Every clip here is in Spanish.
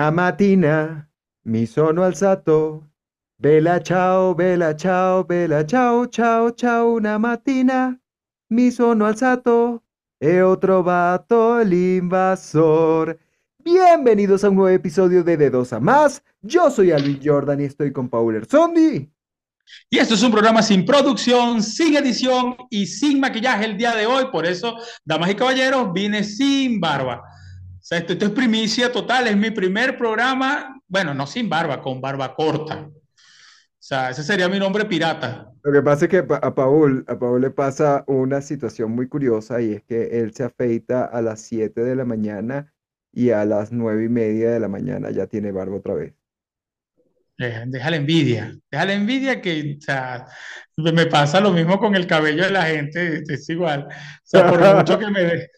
Una mattina mi sono alzato, bella ciao, bella ciao, bella ciao, ciao, ciao, una mattina mi sono alzato e ho trovato l'invasor. Bienvenidos a un nuevo episodio de De Dos a Más. Yo soy Alvin Jordan y estoy con Paul Erzondi. Y esto es un programa sin producción, sin edición y sin maquillaje el día de hoy. Por eso, damas y caballeros, vine sin barba. Sea, esto, esto es primicia total. Es mi primer programa, bueno, no sin barba, con barba corta. O sea, ese sería mi nombre pirata. Lo que pasa es que a Paul, a Paul le pasa una situación muy curiosa y es que él se afeita a las 7 de la mañana y a las 9 y media de la mañana ya tiene barba otra vez. Deja la envidia, deja la envidia que, o sea, me pasa lo mismo con el cabello de la gente, es igual. O sea, por mucho que me...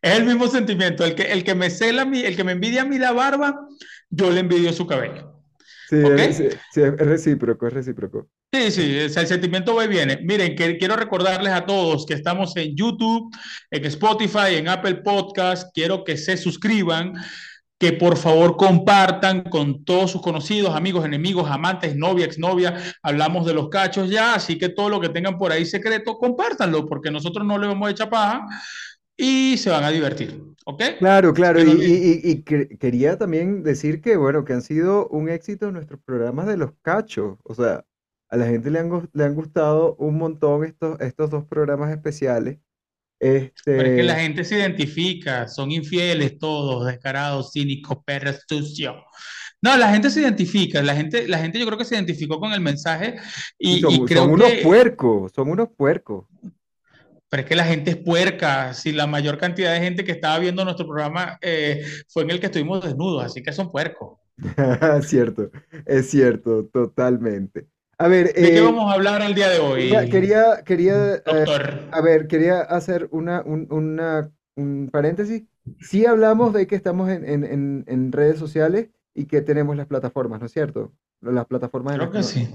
Es el mismo sentimiento, el que, el que me cela, el que me envidia a mí la barba, yo le envidio su cabello. Sí, es, sí, es recíproco, es recíproco. Sí, sí, el sentimiento va y viene. Miren, que, quiero recordarles a todos que estamos en YouTube, en Spotify, en Apple Podcast. Quiero que se suscriban que por favor compartan con todos sus conocidos, amigos, enemigos, amantes, novia, exnovia. Hablamos de los cachos ya, así que todo lo que tengan por ahí secreto, compártanlo, porque nosotros no le vamos a echar paja y se van a divertir. ¿Ok? Claro, claro. Y, quería también decir que, bueno, que han sido un éxito nuestros programas de los cachos. O sea, a la gente le han, le han gustado un montón estos, estos dos programas especiales. Pero es que la este gente se identifica, son infieles todos, descarados, cínicos, perros, sucios. No, la gente se identifica, la gente, la gente yo creo que se identificó con el mensaje y, son, creo unos puercos, son unos puercos. Pero es que la gente es puerca, si la mayor cantidad de gente que estaba viendo nuestro programa eh, fue en el que estuvimos desnudos, así que son puercos. cierto, es cierto, totalmente. A ver, ¿de qué eh, vamos a hablar el día de hoy? Quería, quería, eh, a ver, quería hacer una, un, paréntesis. Sí hablamos de que estamos en, redes sociales y que tenemos las plataformas, ¿no es cierto? Las plataformas. Creo que sí.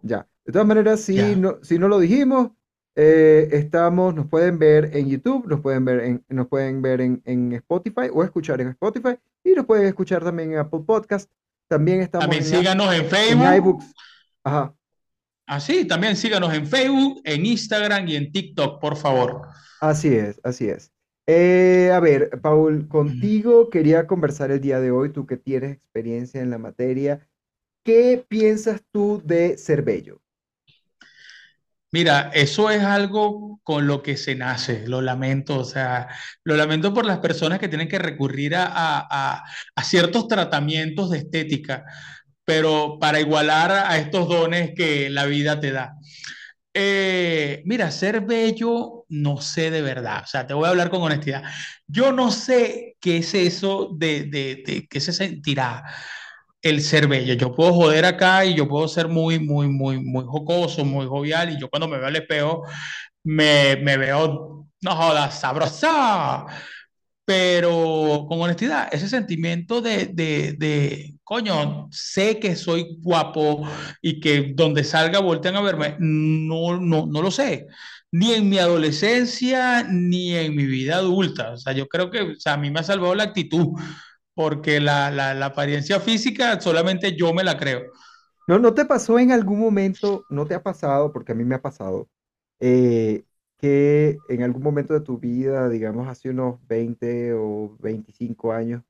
Ya. De todas maneras, si no, si no lo dijimos, eh, estamos, nos pueden ver en YouTube, nos pueden ver en, nos pueden ver en, en, Spotify o escuchar en Spotify y nos pueden escuchar también en Apple Podcast. También estamos también síganos en Facebook. En iBooks. Ajá. Así, también síganos en Facebook, en Instagram y en TikTok, por favor. Así es, así es. Eh, a ver, Paul, contigo quería conversar el día de hoy, tú que tienes experiencia en la materia. ¿Qué piensas tú de ser bello? Mira, eso es algo con lo que se nace, lo lamento, o sea, lo lamento por las personas que tienen que recurrir a, a, a ciertos tratamientos de estética pero para igualar a estos dones que la vida te da. Eh, mira, ser bello, no sé de verdad, o sea, te voy a hablar con honestidad. Yo no sé qué es eso de, de, de qué se sentirá el ser bello. Yo puedo joder acá y yo puedo ser muy, muy, muy, muy jocoso, muy jovial, y yo cuando me veo al espejo me, me veo, no jodas, sabrosa pero con honestidad, ese sentimiento de, de, de, coño, sé que soy guapo y que donde salga voltean a verme, no, no, no lo sé, ni en mi adolescencia, ni en mi vida adulta. O sea, yo creo que o sea, a mí me ha salvado la actitud, porque la, la, la apariencia física solamente yo me la creo. No, ¿no te pasó en algún momento, no te ha pasado, porque a mí me ha pasado, eh, que en algún momento de tu vida, digamos hace unos 20 o 25 años,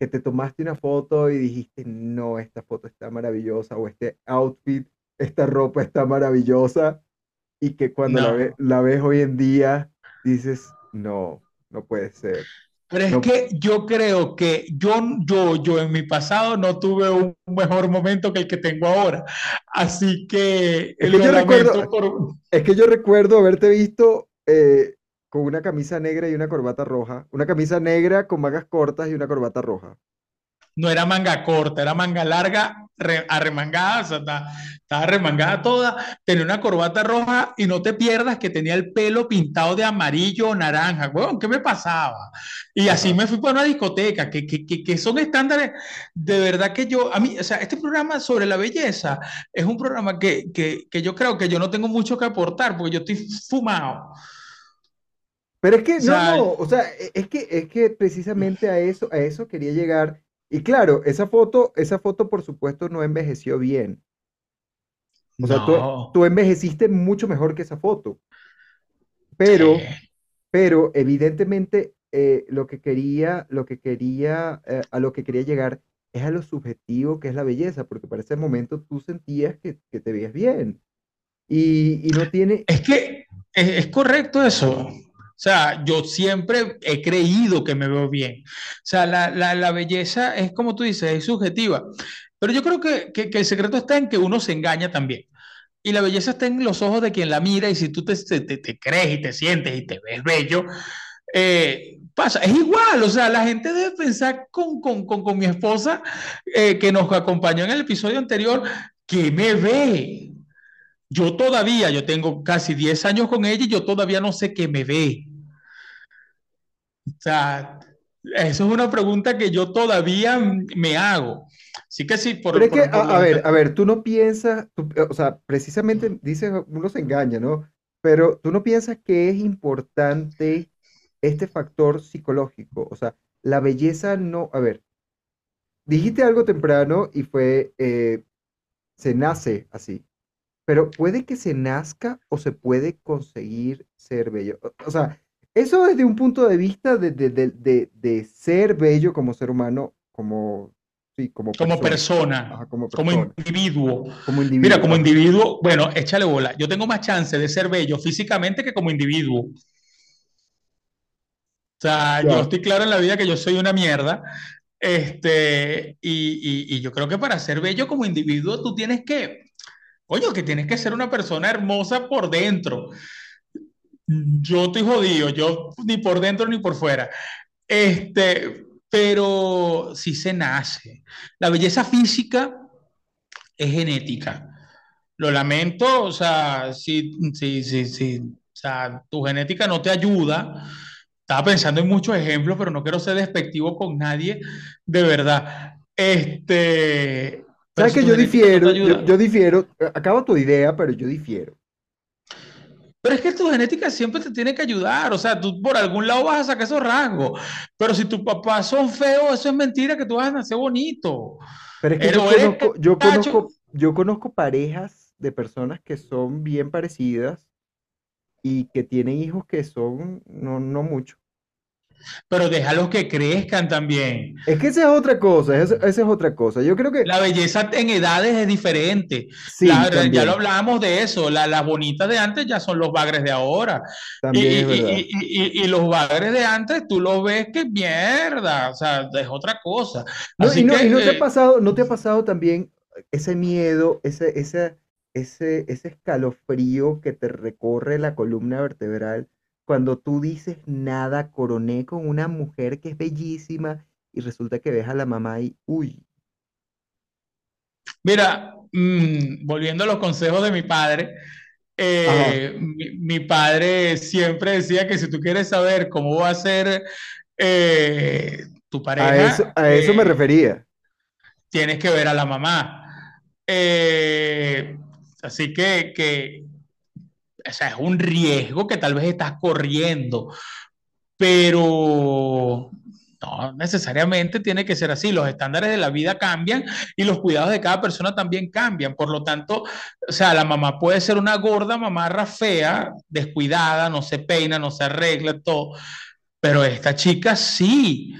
que te tomaste una foto y dijiste, no, esta foto está maravillosa, o este outfit, esta ropa está maravillosa, y que cuando la, la ves hoy en día, dices, no, no puede ser. Pero es que yo creo que yo, yo, yo en mi pasado no tuve un mejor momento que el que tengo ahora. Así que, es que, yo recuerdo, es que yo recuerdo haberte visto eh, con una camisa negra y una corbata roja. Una camisa negra con mangas cortas y una corbata roja no era manga corta, era manga larga, arremangada, o sea, estaba, remangada toda, tenía una corbata roja y no te pierdas que tenía el pelo pintado de amarillo o naranja, weón, ¿qué me pasaba? Y así me fui para una discoteca, que, que, que, son estándares, de verdad que yo, a mí, o sea, este programa sobre la belleza es un programa que, que yo creo que yo no tengo mucho que aportar, porque yo estoy fumado. Pero es que, O no, sea, no, o sea, e- es que, es que precisamente a eso, a eso quería llegar. Y claro, esa foto, esa foto por supuesto no envejeció bien. O sea, tú, tú envejeciste mucho mejor que esa foto. sí. Pero, pero evidentemente eh, lo que quería, lo que quería, eh, a lo que quería llegar es a lo subjetivo que es la belleza, porque para ese momento tú sentías que, que te veías bien. Y, y no tiene, Es que es, es correcto eso. Sea, yo siempre he creído que me veo bien. O sea, la, la- la belleza es como tú dices, es subjetiva. Pero yo creo que, que- el secreto está en que uno se engaña también. Y la belleza está en los ojos de quien la mira y si tú te, te- te- te crees y te sientes y te ves bello, eh, pasa. Es igual, o sea, la gente debe pensar con, con, con, con mi esposa eh, que nos acompañó en el episodio anterior, que me ve. Yo todavía, yo tengo casi 10 años con ella y yo todavía no sé qué me ve. O sea, eso es una pregunta que yo todavía me hago. Así que sí, Pero por, es que, por, a, ver, a ver, tú no piensas, tú- o sea, precisamente dices, uno se engaña, ¿no? Pero tú no piensas que es importante este factor psicológico, o sea, la belleza no, a ver, dijiste algo temprano y fue, eh, se nace así, pero puede que se nazca o se puede conseguir ser bello. O, o sea, eso desde un punto de vista de, de, de, de, ser bello como ser humano, como, sí, como como persona, persona, ajá, como como persona. individuo. Como Mira, individuo, como ajá. individuo, bueno, échale bola. Yo tengo más chance de ser bello físicamente que como individuo. O sea, yo estoy claro en la vida que yo soy una mierda. Este, y, y, y yo creo que para ser bello como individuo tú tienes que, coño, que tienes que ser una persona hermosa por dentro. Yo estoy jodido, yo ni por dentro ni por fuera. Este, pero sí se nace. La belleza física es genética. Lo lamento, o sea, si, si, si, si, o sea, tu genética no te ayuda. Estaba pensando en muchos ejemplos, pero no quiero ser despectivo con nadie, de verdad. Este, ¿Sabes que yo genética no difiero? Yo, yo difiero. Acaba tu idea, pero yo difiero. Pero es que tu genética siempre te tiene que ayudar, o sea, tú por algún lado vas a sacar esos rasgos, pero si tus papás son feos, eso es mentira que tú vas a nacer bonito. Pero es que yo conozco, yo conozco, yo conozco parejas de personas que son bien parecidas y que tienen hijos que son no, no mucho. Pero déjalos que crezcan también. Es que esa es otra cosa, esa, esa es otra cosa. Yo creo que La belleza en edades es diferente. sí, La- ya lo hablábamos de eso. La- las bonitas de antes ya son los bagres de ahora. También y- y- y- y- los bagres de antes tú los ves que mierda. O sea, es otra cosa. No, Así que, no, y no te ha eh, pasado, no te ha pasado también ese miedo, ese, ese, ese, ese escalofrío que te recorre la columna vertebral cuando tú dices nada, coroné con una mujer que es bellísima y resulta que ves a la mamá y, uy, mira, mm, volviendo a los consejos de mi padre, eh, mi, mi padre siempre decía que si tú quieres saber cómo va a ser eh, tu a eso, pareja, a eso me eh, refería. tienes que ver a la mamá. Así que, que, o sea, es un riesgo que tal vez estás corriendo, pero no necesariamente tiene que ser así. Los estándares de la vida cambian y los cuidados de cada persona también cambian. Por lo tanto, o sea, la mamá puede ser una gorda mamarra fea, descuidada, no se peina, no se arregla, todo, pero esta chica sí.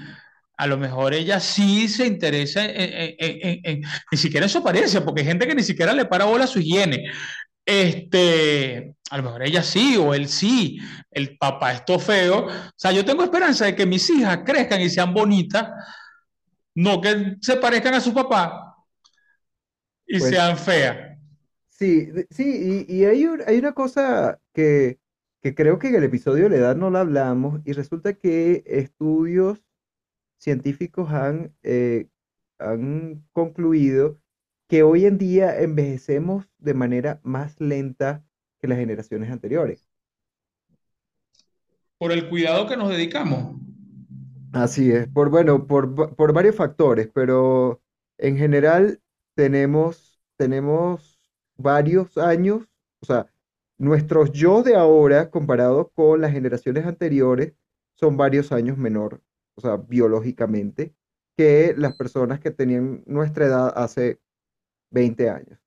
A lo mejor ella sí se interesa en, ni siquiera en su apariencia, porque hay gente que ni siquiera le para bola a su higiene. Este, a lo mejor ella sí o él sí, el papá es todo feo. O sea, yo tengo esperanza de que mis hijas crezcan y sean bonitas, no que se parezcan a su papá y Pues sean feas. sí, sí, y, y hay, un- hay una cosa que, que creo que en el episodio de la edad no la hablamos y resulta que estudios científicos han, eh, han concluido que hoy en día envejecemos de manera más lenta que las generaciones anteriores. Por el cuidado que nos dedicamos. Así es, por bueno, por, por varios factores, pero en general tenemos, tenemos varios años, o sea, nuestros yo de ahora, comparados con las generaciones anteriores, son varios años menor, o sea, biológicamente, que las personas que tenían nuestra edad hace 20 años.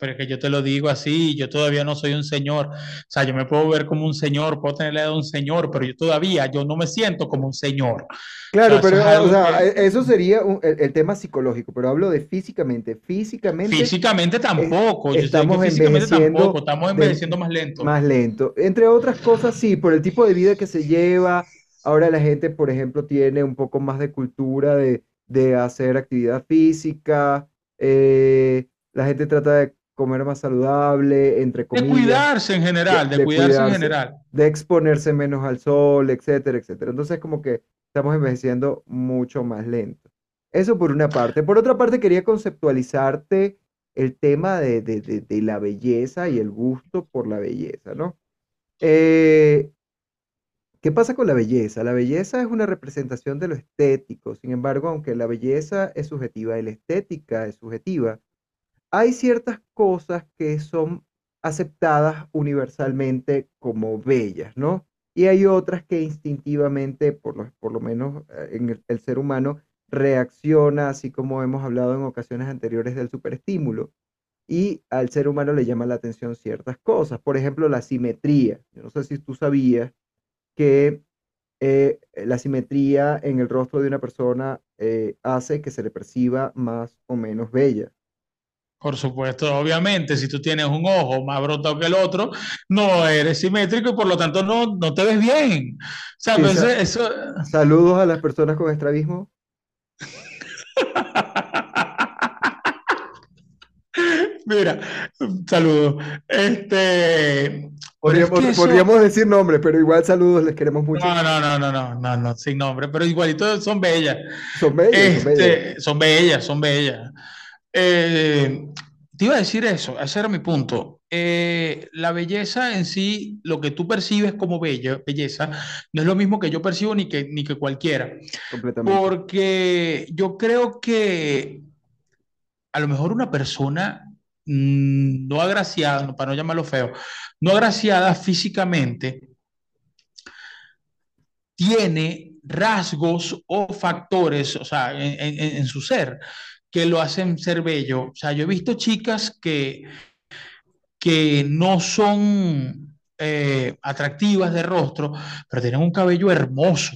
Pero es que yo te lo digo así, yo todavía no soy un señor. O sea, yo me puedo ver como un señor, puedo tener la edad de un señor, pero yo todavía, yo no me siento como un señor. O Claro, eso pero es eh, o sea, que e- eso sería un- el, el tema psicológico, pero hablo de físicamente. Físicamente físicamente es- tampoco, yo estamos físicamente tampoco, envejeciendo estamos de, envejeciendo más lento. más lento. Entre otras cosas, sí, por el tipo de vida que se lleva. Ahora la gente, por ejemplo, tiene un poco más de cultura de, de hacer actividad física. eh, la gente trata de comer más saludable, entre De comillas, cuidarse en de, general, de de cuidarse en general. de exponerse menos al sol, etcétera, etcétera. Entonces, como que estamos envejeciendo mucho más lento. Eso por una parte. Por otra parte, quería conceptualizarte el tema de, de- de- de la belleza y el gusto por la belleza, ¿no? Eh, ¿qué pasa con la belleza? La belleza es una representación de lo estético. Sin embargo, aunque la belleza es subjetiva y la estética es subjetiva, hay ciertas cosas que son aceptadas universalmente como bellas, ¿no? Y hay otras que instintivamente, por lo, menos eh, en el, el ser humano, reacciona, así como hemos hablado en ocasiones anteriores del superestímulo. Y al ser humano le llama la atención ciertas cosas. Por ejemplo, la simetría. Yo no sé si tú sabías que eh, la simetría en el rostro de una persona eh, hace que se le perciba más o menos bella. Por supuesto, obviamente, si tú tienes un ojo más brotado que el otro, no eres simétrico y por lo tanto no, no te ves bien. O sea, Sí, pues eso... saludos a las personas con estrabismo. Mira, saludos. Este, es Podríamos, eso, podríamos decir nombres, pero igual saludos, les queremos mucho. no, no, no, no, no, no, no, sin nombre, pero igualito son bellas. Son bellas, son bellas. Este, son bellas, son bellas. Eh, te iba a decir eso, ese era mi punto. Eh, la belleza en sí, lo que tú percibes como bella, belleza, no es lo mismo que yo percibo ni que, ni que cualquiera. Completamente. Porque yo creo que a lo mejor una persona mm, no agraciada, para no llamarlo feo, no agraciada físicamente, tiene rasgos o factores, o sea, en, en- en su ser, que lo hacen ser bello. O sea, yo he visto chicas que, que no son eh, atractivas de rostro, pero tienen un cabello hermoso.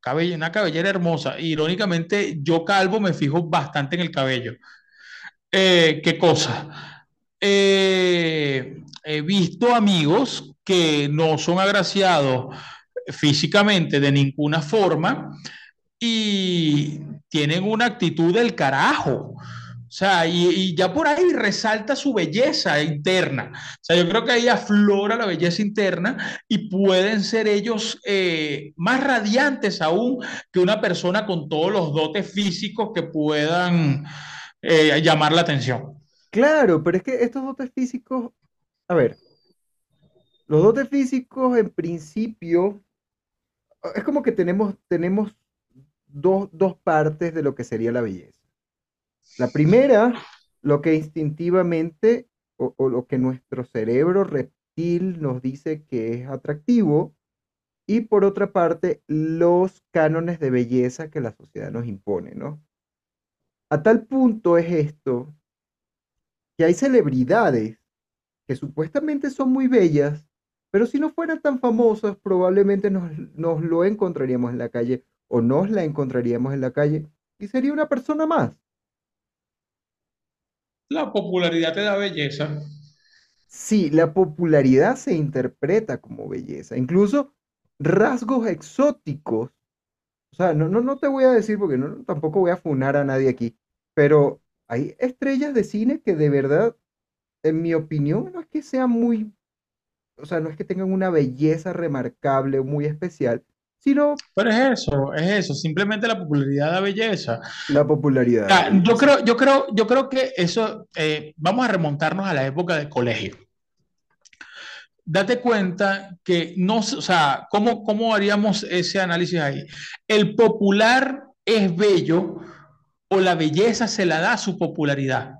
Cabello, una cabellera hermosa. Irónicamente, yo calvo me fijo bastante en el cabello. Eh, ¿qué cosa? Eh, he visto amigos que no son agraciados físicamente de ninguna forma y tienen una actitud del carajo. O sea, y, ya por ahí resalta su belleza interna. O sea, yo creo que ahí aflora la belleza interna y pueden ser ellos eh, más radiantes aún que una persona con todos los dotes físicos que puedan eh, llamar la atención. Claro, pero es que estos dotes físicos, a ver, los dotes físicos en principio, es como que tenemos, tenemos dos, dos partes de lo que sería la belleza. La primera, lo que instintivamente o, lo que nuestro cerebro reptil nos dice que es atractivo, y por otra parte, los cánones de belleza que la sociedad nos impone, ¿no? A tal punto es esto que hay celebridades que supuestamente son muy bellas, pero si no fueran tan famosas, probablemente nos, nos lo encontraríamos en la calle o nos la encontraríamos en la calle y sería una persona más. La popularidad te da belleza. Sí, la popularidad se interpreta como belleza, incluso rasgos exóticos. O sea, no, no, no te voy a decir porque no, tampoco voy a funar a nadie aquí, pero hay estrellas de cine que de verdad, en mi opinión, no es que sean muy, o sea, no es que tengan una belleza remarcable o muy especial, sino Pero es eso, es eso, simplemente la popularidad da belleza. la popularidad de la Ah, yo belleza. creo, yo creo, yo creo que eso, eh, vamos a remontarnos a la época del colegio. Date cuenta que no, o sea, ¿cómo, cómo haríamos ese análisis ahí? ¿El popular es bello o la belleza se la da su popularidad?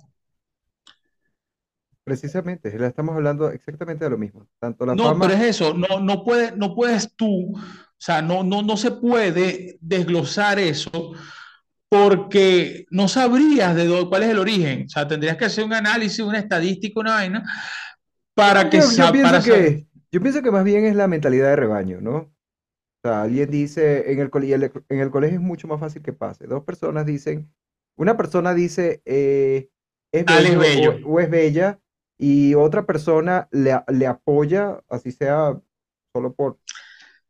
precisamente, estamos hablando exactamente de lo mismo. Tanto la No, pero es eso, no, no puedes, no puedes tú, sea, no, no, no se puede desglosar eso porque no sabrías de dónde, cuál es el origen. O sea, tendrías que hacer un análisis, una estadística, una vaina, para que yo, yo pienso para que, yo pienso que más bien es la mentalidad de rebaño, ¿no? O sea, alguien dice, en el, en el colegio es mucho más fácil que pase. Dos personas dicen, una persona dice, eh, es bello o, o es bella, y otra persona le apoya, así sea solo por,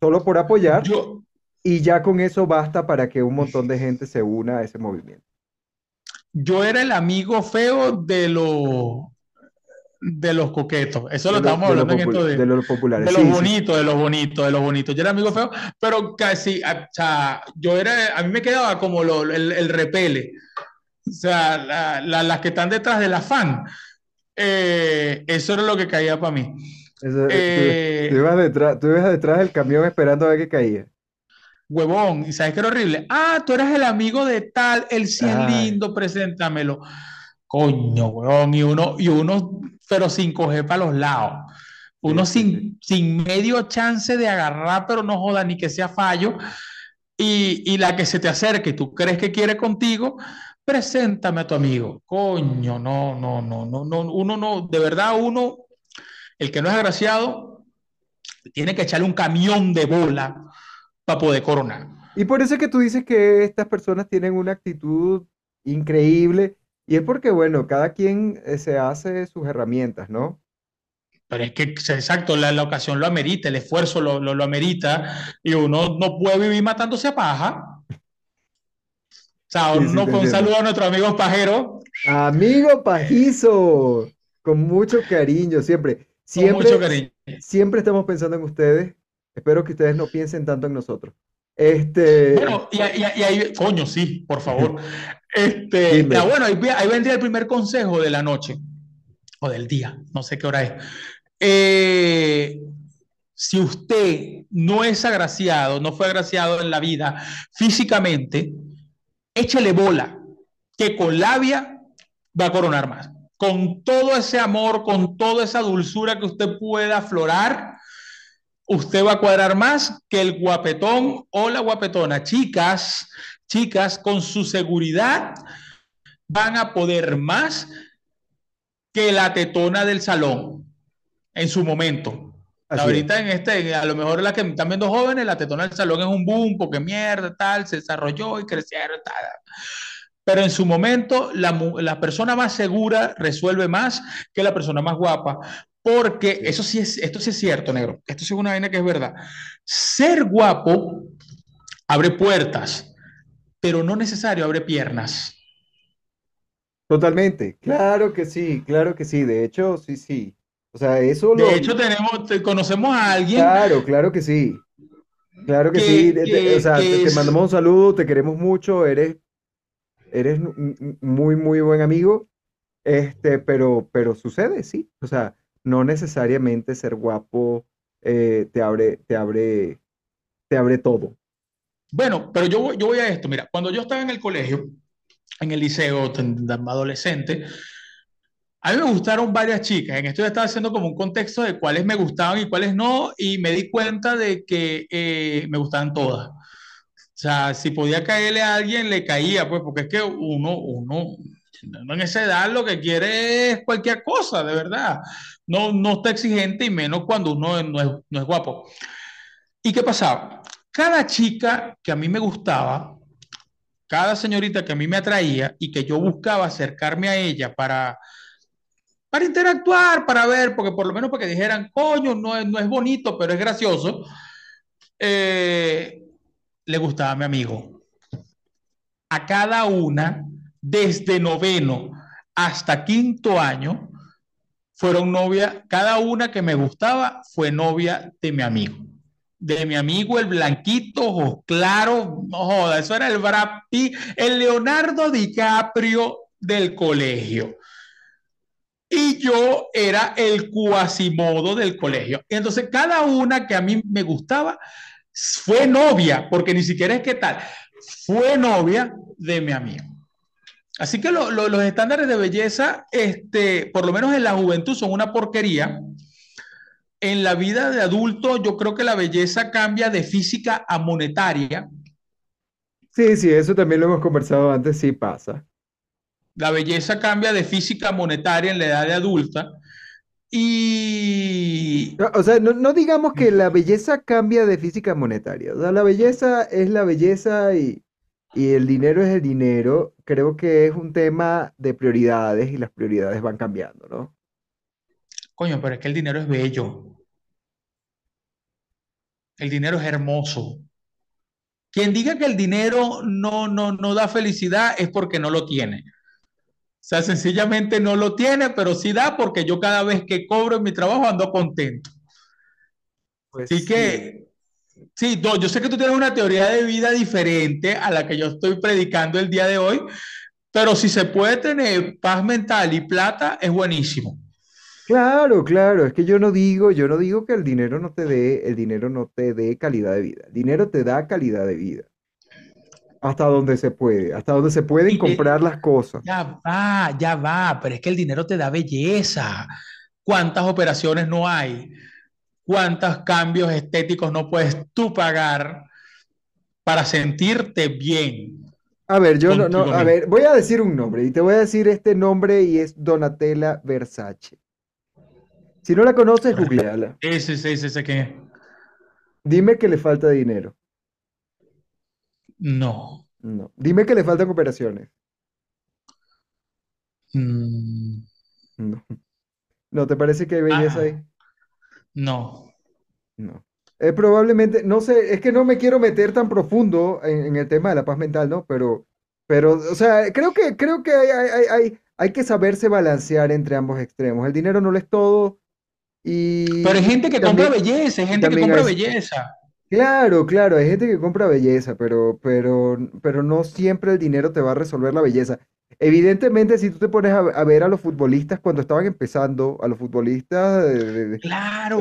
solo por apoyar, Yo, y ya con eso basta para que un montón de gente se una a ese movimiento. yo era el amigo feo de los, de los coquetos. Eso lo De de lo hablando en estos de días. los populares. De los Sí, sí. bonitos, de los bonitos, de los bonitos. Yo era amigo feo, pero casi, o sea, yo era, a mí me quedaba como lo- el, el repele. O sea, la- la- las que están detrás del afán. Eh, eso era lo que caía para mí. Eso, eh, tú, tú ibas detrás, tú ibas detrás del camión esperando a ver qué caía. huevón, ¿y sabes qué era horrible? Ah, tú eras el amigo de tal, él sí es lindo, preséntamelo. Coño, huevón, y uno, y uno, pero sin coger para los lados. Uno sí, sí. sin, sin medio chance de agarrar, pero no joda ni que sea fallo. Y, y la que se te acerque y tú crees que quiere contigo, preséntame a tu amigo. Coño, no, no, no, no, no, uno no, de verdad, uno, el que no es agraciado, tiene que echarle un camión de bola para poder coronar. Y por eso es que tú dices que estas personas tienen una actitud increíble. Y es porque, bueno, cada quien eh, se hace sus herramientas, ¿no? Pero es que, exacto, la, la ocasión lo amerita, el esfuerzo lo, lo, lo amerita, y uno no puede vivir matándose a paja. O sea, Sí, sí, uno, te un saludo a nuestros amigos pajeros, Amigo Pajizo, con mucho cariño, siempre, con mucho siempre, cariño. siempre estamos pensando en ustedes. Espero que ustedes no piensen tanto en nosotros. Este, Bueno, y, y, y ahí, coño, sí, por favor. Este, bueno, ahí, ahí vendría el primer consejo de la noche, o del día, no sé qué hora es. Eh, si usted no es agraciado, no fue agraciado en la vida físicamente, échele bola, que con labia va a coronar más. Con todo ese amor, con toda esa dulzura que usted pueda aflorar, usted va a cuadrar más que el guapetón o la guapetona. Chicas, chicas, con su seguridad van a poder más que la tetona del salón en su momento. Así es. Ahorita en este, a lo mejor las que están viendo jóvenes, la tetona del salón es un boom, porque mierda, tal, se desarrolló y crecieron, tal. Pero en su momento, la, la persona más segura resuelve más que la persona más guapa. Porque eso sí es, esto sí es cierto, negro. Esto sí es una vaina que es verdad. Ser guapo abre puertas, pero no necesario abre piernas. Totalmente, claro que sí, claro que sí. De hecho, sí, sí. O sea, eso De lo, hecho, tenemos, te- conocemos a alguien claro, claro que sí. Claro que sí. que, o sea, te, que te mandamos un saludo, te queremos mucho, eres, eres muy, muy buen amigo. Este, pero, pero sucede, sí. O sea, no necesariamente ser guapo eh, te abre, te abre, te abre todo. bueno, pero yo, voy- yo voy a esto. Mira, cuando yo estaba en el colegio, en el liceo, adolescente, a mí me gustaron varias chicas. En esto yo estaba haciendo como un contexto de cuáles me gustaban y cuáles no, y me di cuenta de que eh, me gustaban todas. O sea, si podía caerle a alguien, le caía, pues, porque es que uno, uno, en esa edad lo que quiere es cualquier cosa, de verdad. No, no está exigente y menos cuando uno no es, no es guapo. ¿Y qué pasaba? Cada chica que a mí me gustaba, cada señorita que a mí me atraía y que yo buscaba acercarme a ella para, para interactuar, para ver, porque por lo menos para que dijeran, coño, no es, no es bonito, pero es gracioso, eh, le gustaba a mi amigo. A cada una, desde noveno hasta quinto año, fueron novia, cada una que me gustaba fue novia de mi amigo. De mi amigo el blanquito, ojos claros, no joda, eso era el Brad el Leonardo DiCaprio del colegio. Y yo era el cuasimodo del colegio. Entonces cada una que a mí me gustaba fue novia, porque ni siquiera es que tal, fue novia de mi amigo. Así que lo, lo, los estándares de belleza, este, por lo menos en la juventud, son una porquería. En la vida de adulto, yo creo que la belleza cambia de física a monetaria. Sí, sí, eso también lo hemos conversado antes, sí pasa. La belleza cambia de física monetaria en la edad de adulta. Y... O sea, no, no digamos que la belleza cambia de física monetaria. O sea, la belleza es la belleza y, y el dinero es el dinero. Creo que es un tema de prioridades y las prioridades van cambiando, ¿no? Coño, pero es que el dinero es bello. El dinero es hermoso. Quien diga que el dinero no, no, no da felicidad es porque no lo tiene. O sea, sencillamente no lo tiene, pero sí da porque yo cada vez que cobro en mi trabajo ando contento. Pues Así sí. que, sí, no, yo sé que tú tienes una teoría de vida diferente a la que yo estoy predicando el día de hoy, pero si se puede tener paz mental y plata, es buenísimo. Claro, claro, es que yo no digo, yo no digo que el dinero no te dé, el dinero no te dé calidad de vida. El dinero te da calidad de vida. Hasta donde se puede, hasta donde se pueden Y te- comprar las cosas. ya va, ya va, pero es que el dinero te da belleza. ¿Cuántas operaciones no hay? ¿Cuántos cambios estéticos no puedes tú pagar para sentirte bien A ver, yo no, no, a ver, voy a decir un nombre y te voy a decir este nombre y es Donatella Versace. Si no la conoces, googleala. Ese, ese, ese, ese que Dime que le falta dinero. No. No. Dime que le faltan operaciones. Mm, No. ¿No te parece que hay belleza ah, ahí? no. No. Eh, probablemente, no sé, es que no me quiero meter tan profundo en, en el tema de la paz mental, ¿no? Pero, pero, o sea, creo que, creo que hay, hay, hay, hay- hay que saberse balancear entre ambos extremos. El dinero no lo es todo Pero hay y, gente que compra también, belleza, hay y gente que también hay, compra belleza. Claro, claro, hay gente que compra belleza, pero, pero, pero no siempre el dinero te va a resolver la belleza. Evidentemente, si tú te pones a, a ver a los futbolistas cuando estaban empezando, a los futbolistas de, de- de- Claro.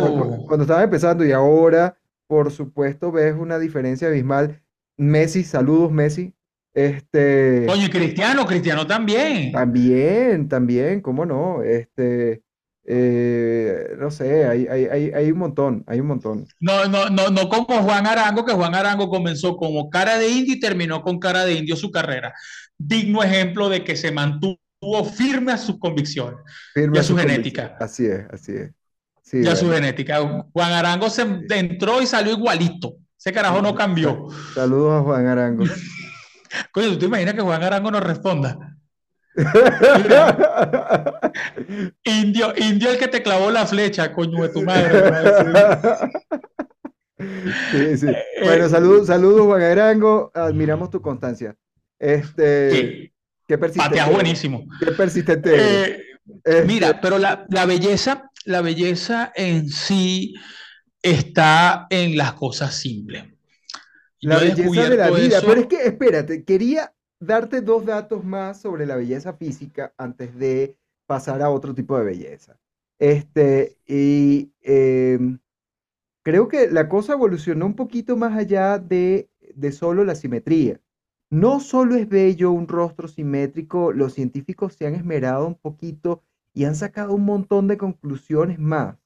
cuando estaban empezando y ahora, por supuesto, ves una diferencia abismal. Messi, saludos Messi. Este, Coño, y Cristiano, Cristiano también. también, también, ¿cómo no? Este, eh, no sé, hay, hay, hay, hay un montón, hay un montón. No, no, no, no como Juan Arango, que Juan Arango comenzó como cara de indio y terminó con cara de indio su carrera. Digno ejemplo de que se mantuvo firme a sus convicciones y Firme a a su genética. Así es, así es. Sí, Y a su genética. Juan Arango se Sí. entró y salió igualito. Ese carajo no cambió. saludos a Juan Arango. Coño, ¿tú te imaginas que Juan Arango nos responda? Mira, indio, indio el que te clavó la flecha, coño de tu madre. Sí, sí. Bueno, Eh, saludos, saludos Juan Arango, admiramos tu constancia. Este, que qué pateas persistente eres, buenísimo. qué persistente. Eh, Este, mira, pero la, la belleza, la belleza en sí está en las cosas simples. la Yo belleza de la vida, pero es que, espérate, quería darte dos datos más sobre la belleza física antes de pasar a otro tipo de belleza. Este, y em, Creo que la cosa evolucionó un poquito más allá de, de solo la simetría. No solo es bello un rostro simétrico, los científicos se han esmerado un poquito y han sacado un montón de conclusiones más.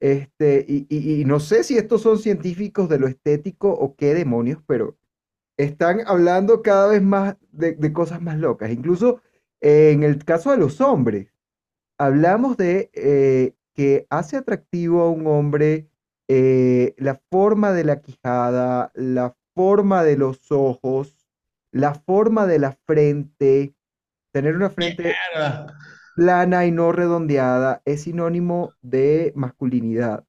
Este, y, y- y no sé si estos son científicos de lo estético o qué demonios, pero están hablando cada vez más de, de cosas más locas. Incluso eh, en el caso de los hombres. Hablamos de eh, que hace atractivo a un hombre eh, la forma de la quijada, la forma de los ojos, la forma de la frente. Tener una frente plana y no redondeada es sinónimo de masculinidad.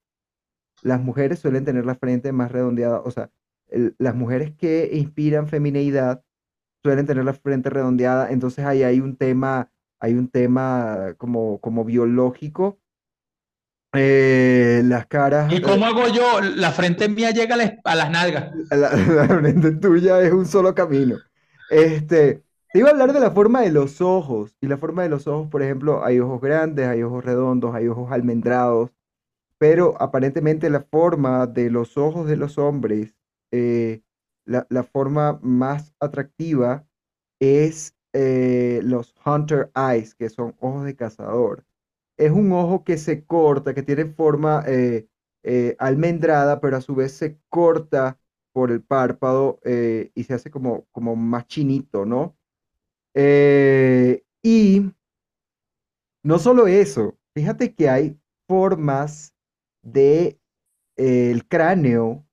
Las mujeres suelen tener la frente más redondeada, o sea, el- las mujeres que inspiran femineidad suelen tener la frente redondeada, entonces ahí hay un tema, hay un tema como, como biológico. Eh, las caras, ¿Y cómo hago yo? La frente mía llega a, la- a las nalgas. la, la frente tuya es un solo camino. Este, te iba a hablar de la forma de los ojos, y la forma de los ojos, por ejemplo, hay ojos grandes, hay ojos redondos, hay ojos almendrados, pero aparentemente la forma de los ojos de los hombres, eh, la, forma más atractiva es eh, los Hunter Eyes, que son ojos de cazador. Es un ojo que se corta, que tiene forma eh, almendrada, pero a su vez se corta por el párpado y se hace como, como más chinito, ¿no? Y no solo eso, fíjate que hay formas de eh, el cráneo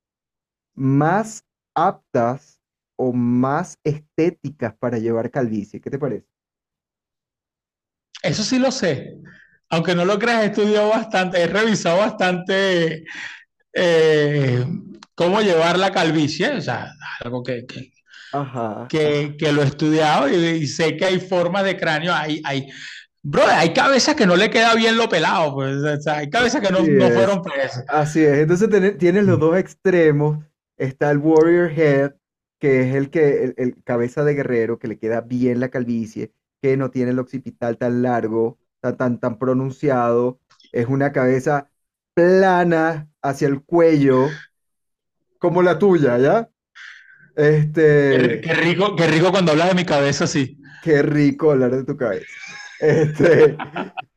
más aptas o más estéticas para llevar calvicie. ¿Qué te parece? Eso sí lo sé. Aunque no lo creas, he estudiado bastante, he revisado bastante eh, cómo llevar la calvicie, o sea, algo que, que, Ajá, que, que lo he estudiado y, y sé que hay formas de cráneo, hay, hay, bro, hay cabezas que no le queda bien lo pelado, pues, o sea, hay cabezas que no, no fueron presas. Así es. Entonces tiene- tienes los dos extremos. Está el Warrior Head, que es el que, el, el cabeza de guerrero, que le queda bien la calvicie, que no tiene el occipital tan largo, tan, tan, tan pronunciado. Es una cabeza plana hacia el cuello, como la tuya, ¿ya? Qué, Este, qué rico, qué rico cuando hablas de mi cabeza así. qué rico hablar de tu cabeza. Este,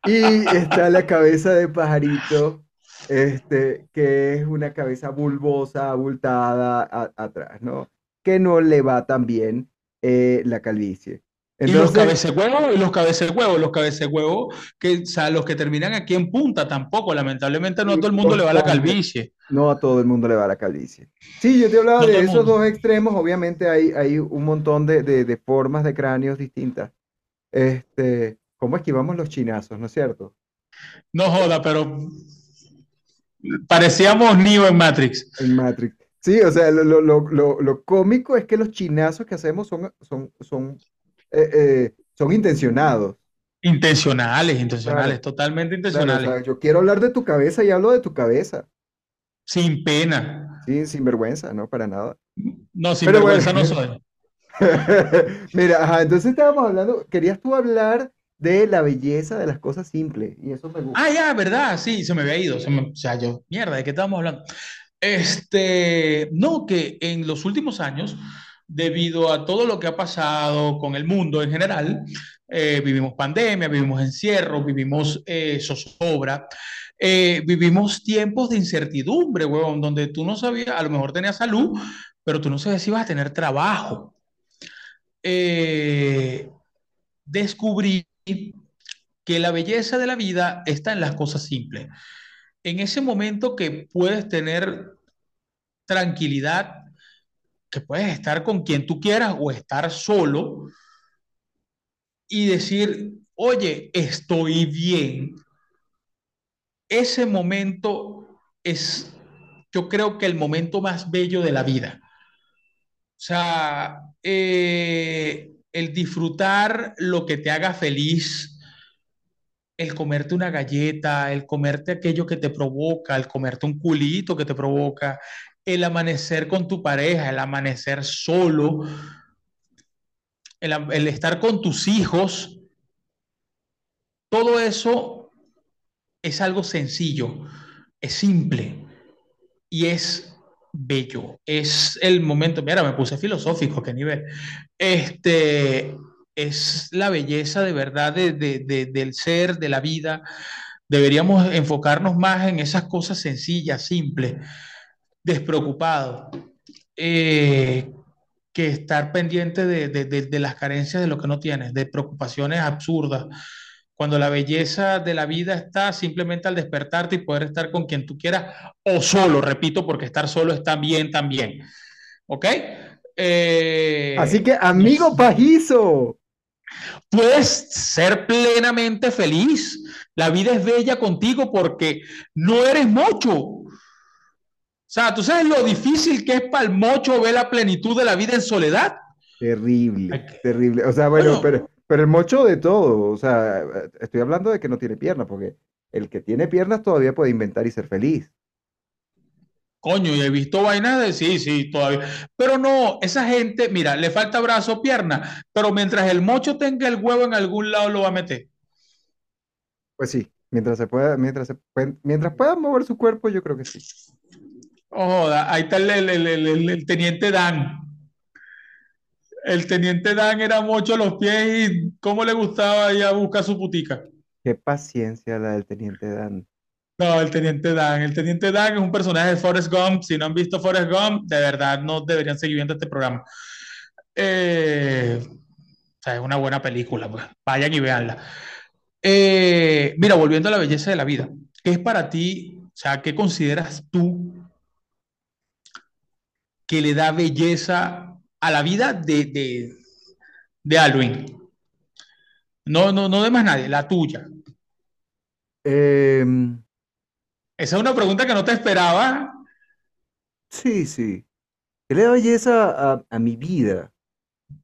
y está la cabeza de pajarito, este, que es una cabeza bulbosa, abultada a- atrás, ¿no? Que no le va tan bien eh, la calvicie. Y los cabecehuevos, y los cabecehuevos, los cabecehuevos, que, o sea, los que terminan aquí en punta tampoco, lamentablemente no a todo el mundo le va la calvicie, no a todo el mundo le va la calvicie. Sí, yo te hablaba no de esos mundo. dos extremos, obviamente hay, hay un montón de, de- de formas de cráneos distintas. Este, ¿cómo esquivamos los chinazos, no es cierto? No joda, pero parecíamos Neo en Matrix. En Matrix. Sí, o sea, lo, lo- lo- lo- cómico es que los chinazos que hacemos son, son, son, eh, eh, son intencionados. Intencionales, intencionales, Claro, totalmente claro, o intencionales. sea, yo quiero hablar de tu cabeza y hablo de tu cabeza. Sin pena. Sí, sin vergüenza, no, para nada. No, sin Pero bueno, vergüenza no soy. mira, ajá, entonces estábamos hablando, querías tú hablar de la belleza de las cosas simples, y eso me Ah, gusta. ya, ¿verdad? Sí, se me había ido. o sea, yo, mierda, ¿de qué estábamos hablando? Este, no, que en los últimos años, debido a todo lo que ha pasado con el mundo en general, eh, vivimos pandemia, vivimos encierro, vivimos eh, zozobra, eh, vivimos tiempos de incertidumbre, huevón, donde tú no sabías, a lo mejor tenías salud, pero tú no sabías si ibas a tener trabajo. Eh, descubrí que la belleza de la vida está en las cosas simples. En ese momento que puedes tener tranquilidad, que puedes estar con quien tú quieras o estar solo y decir, oye, estoy bien. Ese momento es, yo creo que el momento más bello de la vida. O sea, eh, el disfrutar lo que te haga feliz, el comerte una galleta, el comerte aquello que te provoca, el comerte un culito que te provoca, el amanecer con tu pareja, el amanecer solo, el, el estar con tus hijos, todo eso es algo sencillo, es simple y es bello. Es el momento, mira, me puse filosófico, qué nivel. Este es la belleza de verdad de, de, de, del ser, de la vida. Deberíamos enfocarnos más en esas cosas sencillas, simples, despreocupados, eh, que estar pendiente de, las carencias de lo que no tienes, de preocupaciones absurdas. Cuando la belleza de la vida está simplemente al despertarte y poder estar con quien tú quieras o solo, repito, porque estar solo está bien también. ¿Ok? Así Eh, que, amigo pajizo, puedes ser plenamente feliz. La vida es bella contigo porque no eres mocho. O sea, ¿tú sabes lo difícil que es para el mocho ver la plenitud de la vida en soledad? terrible, terrible. O sea, bueno, Bueno, pero, pero el mocho de todo, o sea, estoy hablando de que no tiene piernas, porque el que tiene piernas todavía puede inventar y ser feliz. coño, y he visto vainas de sí, sí, todavía. Pero no, esa gente, mira, le falta brazo, pierna, pero mientras el mocho tenga el huevo en algún lado lo va a meter. Pues sí, mientras se pueda, mientras se mientras pueda mover su cuerpo, yo creo que sí. Oh, ahí está el- el teniente Dan. El teniente Dan era mocho a los pies y cómo le gustaba ir a buscar su putica. Qué paciencia la del teniente Dan. No, el teniente Dan. El teniente Dan es un personaje de Forrest Gump. Si no han visto Forrest Gump, de verdad no deberían seguir viendo este programa. Eh, o sea, es una buena película, pues. Vayan y véanla. Eh, mira, volviendo a la belleza de la vida, ¿qué es para ti, o sea, qué consideras tú que le da belleza a la vida de, de, de Alvin? No, no, no de más nadie, la tuya. Em, Esa es una pregunta que no te esperaba. sí, sí. ¿Qué le da belleza a, a mi vida?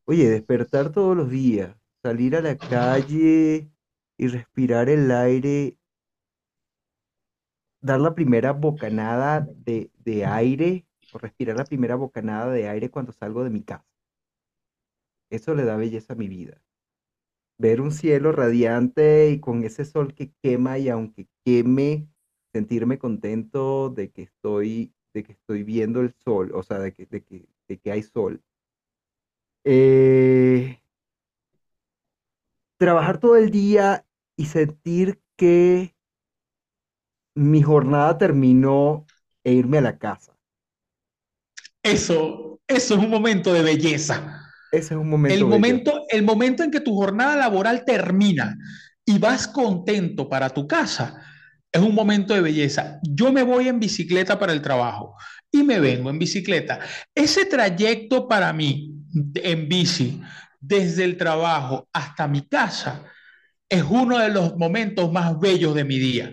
Oye, despertar todos los días, salir a la calle y respirar el aire, dar la primera bocanada de, de aire respirar la primera bocanada de aire cuando salgo de mi casa. Eso le da belleza a mi vida. Ver un cielo radiante y con ese sol que quema y aunque queme, sentirme contento de que estoy, de que estoy viendo el sol, o sea, de que, de que, de que hay sol. Eh, trabajar todo el día y sentir que mi jornada terminó e irme a la casa. Eso, eso es un momento de belleza. Ese es un El momento bello. momento, el momento en que tu jornada laboral termina y vas contento para tu casa, es un momento de belleza. Yo me voy en bicicleta para el trabajo y me vengo en bicicleta. Ese trayecto para mí en bici, desde el trabajo hasta mi casa, es uno de los momentos más bellos de mi día,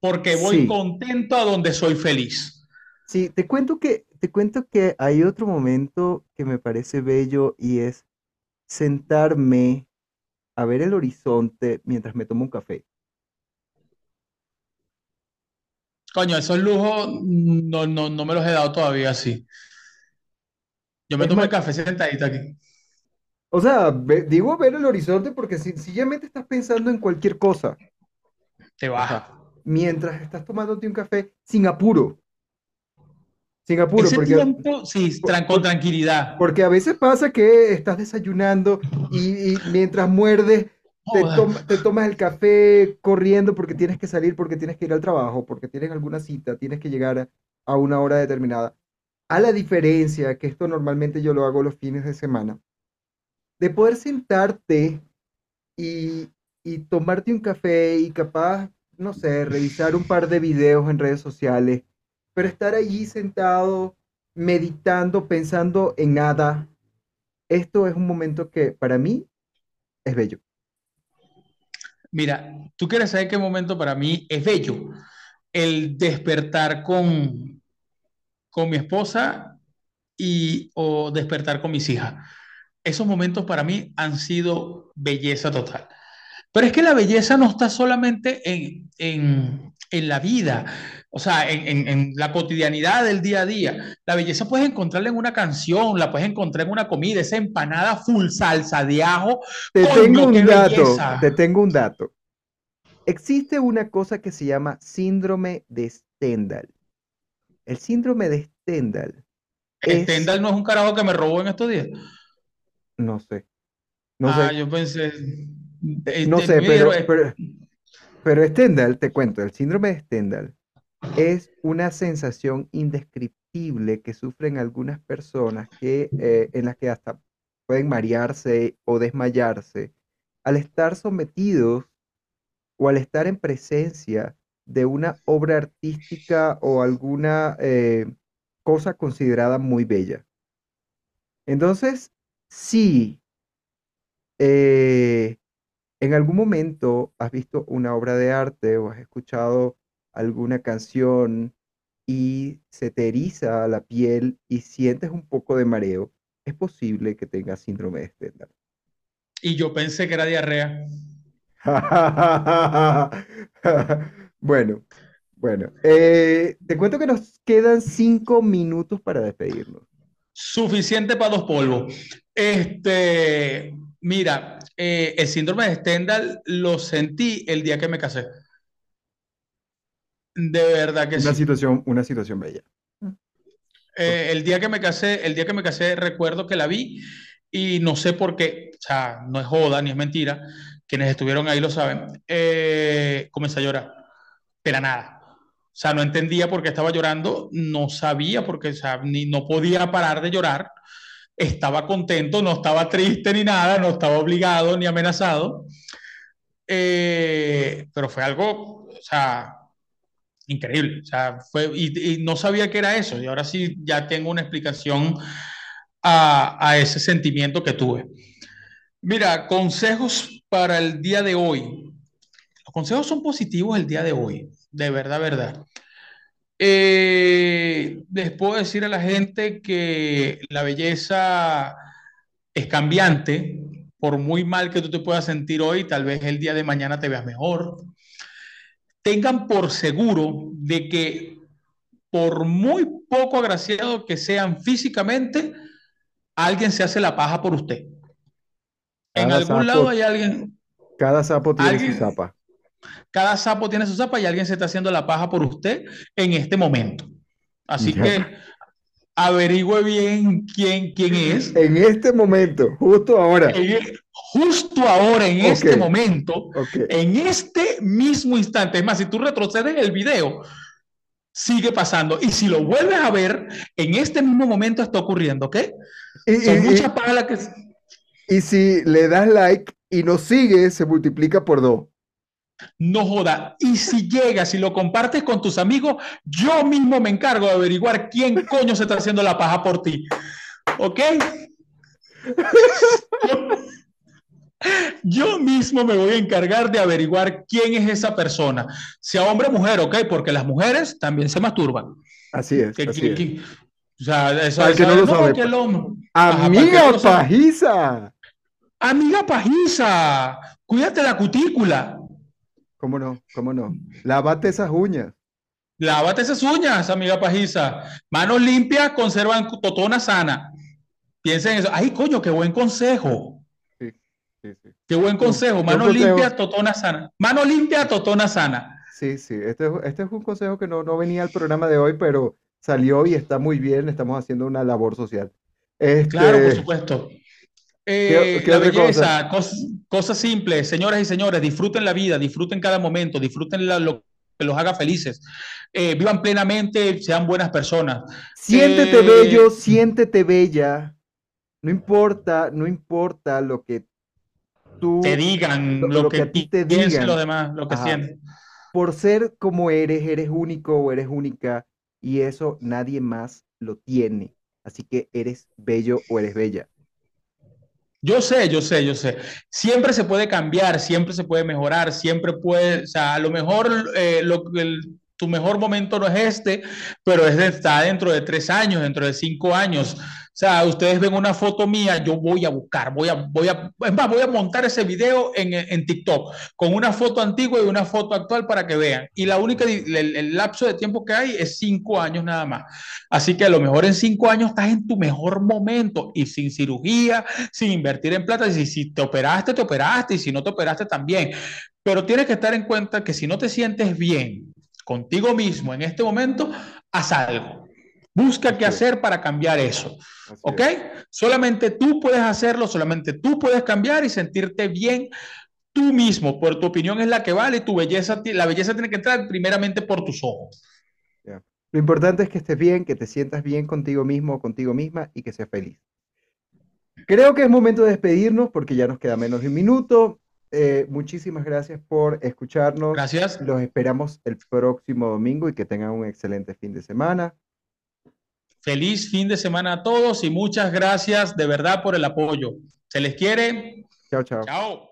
porque voy Sí, contento a donde soy feliz. Sí, te cuento que, te cuento que hay otro momento que me parece bello y es sentarme a ver el horizonte mientras me tomo un café. Coño, esos lujos no, no, no me los he dado todavía así. Yo me Es tomo el más, café sentadito aquí. o sea, ve- digo ver el horizonte porque sencillamente estás pensando en cualquier cosa. Te O sea, mientras estás tomándote un café sin apuro, sin apuro, Ese porque, tiempo, sí, tran- con tranquilidad. porque a veces pasa que estás desayunando y, y mientras muerdes te, te tomas el café corriendo porque tienes que salir, porque tienes que ir al trabajo, porque tienes alguna cita, tienes que llegar a, a una hora determinada. A la diferencia que esto normalmente yo lo hago los fines de semana, de poder sentarte y, y tomarte un café y capaz, no sé, revisar un par de videos en redes sociales, pero estar allí sentado, meditando, pensando en nada, esto es un momento que para mí es bello. Mira, tú quieres saber qué momento para mí es bello. El despertar con, con mi esposa y o despertar con mis hijas. Esos momentos para mí han sido belleza total. Pero es que la belleza no está solamente en, en, en la vida, o sea, en, en- en la cotidianidad del día a día. La belleza puedes encontrarla en una canción, la puedes encontrar en una comida, esa empanada full salsa de ajo. Te tengo Coño, un dato, te tengo un dato. Existe una cosa que se llama síndrome de Stendhal. El síndrome de Stendhal es, Stendhal no es un carajo que me robó en estos días. no sé, no Ah, sé, yo pensé, eh, no este, sé, pero, pero, pero Stendhal, te cuento, el síndrome de Stendhal es una sensación indescriptible que sufren algunas personas que, eh, en las que hasta pueden marearse o desmayarse al estar sometidos o al estar en presencia de una obra artística o alguna eh, cosa considerada muy bella. Entonces, sí, eh, en algún momento has visto una obra de arte o has escuchado alguna canción y se te eriza la piel y sientes un poco de mareo, es posible que tengas síndrome de Stendhal. y yo pensé que era diarrea. Bueno, bueno, eh, te cuento que nos quedan cinco minutos para despedirnos. Suficiente para dos polvos. Este, mira, eh, el síndrome de Stendhal lo sentí el día que me casé. De verdad que Una sí. situación, una situación bella. Eh, el día que me casé, el día que me casé, recuerdo que la vi y no sé por qué, o sea, no es joda ni es mentira, quienes estuvieron ahí lo saben, eh, comencé a llorar, pero nada. O sea, no entendía por qué estaba llorando, no sabía por qué, o sea, ni, no podía parar de llorar, estaba contento, no estaba triste ni nada, no estaba obligado ni amenazado, eh, pero fue algo, o sea, increíble, o sea, fue, y, y no sabía que era eso, y ahora sí ya tengo una explicación a, a ese sentimiento que tuve. Mira, consejos para el día de hoy. Los consejos son positivos el día de hoy, de verdad, verdad. Eh, les puedo decir a la gente que la belleza es cambiante. Por muy mal que tú te puedas sentir hoy, tal vez el día de mañana te veas mejor. Tengan por seguro de que por muy poco agraciado que sean físicamente, alguien se hace la paja por usted. En Cada algún lado sapo, hay alguien, cada sapo tiene su zapa. cada sapo tiene su zapa y alguien se está haciendo la paja por usted en este momento. Así Ya. que averigüe bien quién, quién es. En este momento, justo ahora. En- justo ahora, en Ok, este momento, ok. en este mismo instante. Es más, si tú retrocedes el video, sigue pasando. Y si lo vuelves a ver, en este mismo momento está ocurriendo, ¿ok? Y, Son y- muchas y- que... y si le das like y nos sigues, se multiplica por dos. No joda. Y si llegas y lo compartes con tus amigos, yo mismo me encargo de averiguar quién coño se está haciendo la paja por ti. ¿Ok? Yo mismo me voy a encargar de averiguar quién es esa persona, sea hombre o mujer, ¿ok? Porque las mujeres también se masturban. Así es, Que- así que- es. que- o sea, eso, Para el que eso- no lo no, sabe. Ajá, que Amiga lo sabe. pajiza. Amiga pajiza, cuídate la cutícula. ¿Cómo no? ¿Cómo no? Lávate esas uñas. Lávate esas uñas, amiga pajiza. Manos limpias conservan totona sana. Piensen en eso. Ay, coño, qué buen consejo. Sí, sí, sí. Qué buen consejo. buen Mano consejo. limpia, totona sana. Mano limpia, totona sana. Sí, sí. Este, es- este es un consejo que no, no venía al programa de hoy, pero salió y está muy bien. Estamos haciendo una labor social. Claro, por Este, supuesto. ¿Qué, Eh, qué la cosa? belleza, cos- cosas simples, señoras y señores, disfruten la vida, disfruten cada momento, disfruten la- lo que los haga felices. Eh, vivan plenamente, sean buenas personas. Siéntete Eh, bello, siéntete bella. No importa, no importa lo que tú, te digan lo, que que a ti te piensen digan. los demás, lo que Ajá. sienten. Por ser como eres, eres único o eres única y eso nadie más lo tiene. Así que eres bello o eres bella. Yo sé, yo sé, yo sé. Siempre se puede cambiar, siempre se puede mejorar, siempre puede, o sea, a lo mejor eh, tu mejor momento no es este, pero es de- está dentro de tres años, dentro de cinco años. Sea, ustedes ven una foto mía, yo voy a buscar, voy a, voy a, es más, voy a montar ese video en, en TikTok con una foto antigua y una foto actual para que vean. Y la única, el lapso de tiempo que hay es cinco años nada más. Así que a lo mejor en cinco años estás en tu mejor momento y sin cirugía, sin invertir en plata. Y si, si te operaste, te operaste, y si no te operaste también. Pero tienes que estar en cuenta que si no te sientes bien contigo mismo en este momento, haz algo. Busca qué hacer para cambiar eso. Así ¿Ok? es. Solamente tú puedes hacerlo, solamente tú puedes cambiar y sentirte bien tú mismo. Por tu opinión es la que vale. Tu belleza, la belleza tiene que entrar primeramente por tus ojos. Lo importante es que estés bien, que te sientas bien contigo mismo o contigo misma y que seas feliz. Creo que es momento de despedirnos porque ya nos queda menos de un minuto. Eh, muchísimas gracias por escucharnos. Gracias. Los esperamos el próximo domingo y que tengan un excelente fin de semana. Feliz fin de semana a todos y muchas gracias de verdad por el apoyo. Se les quiere. Chao, chao. Chao.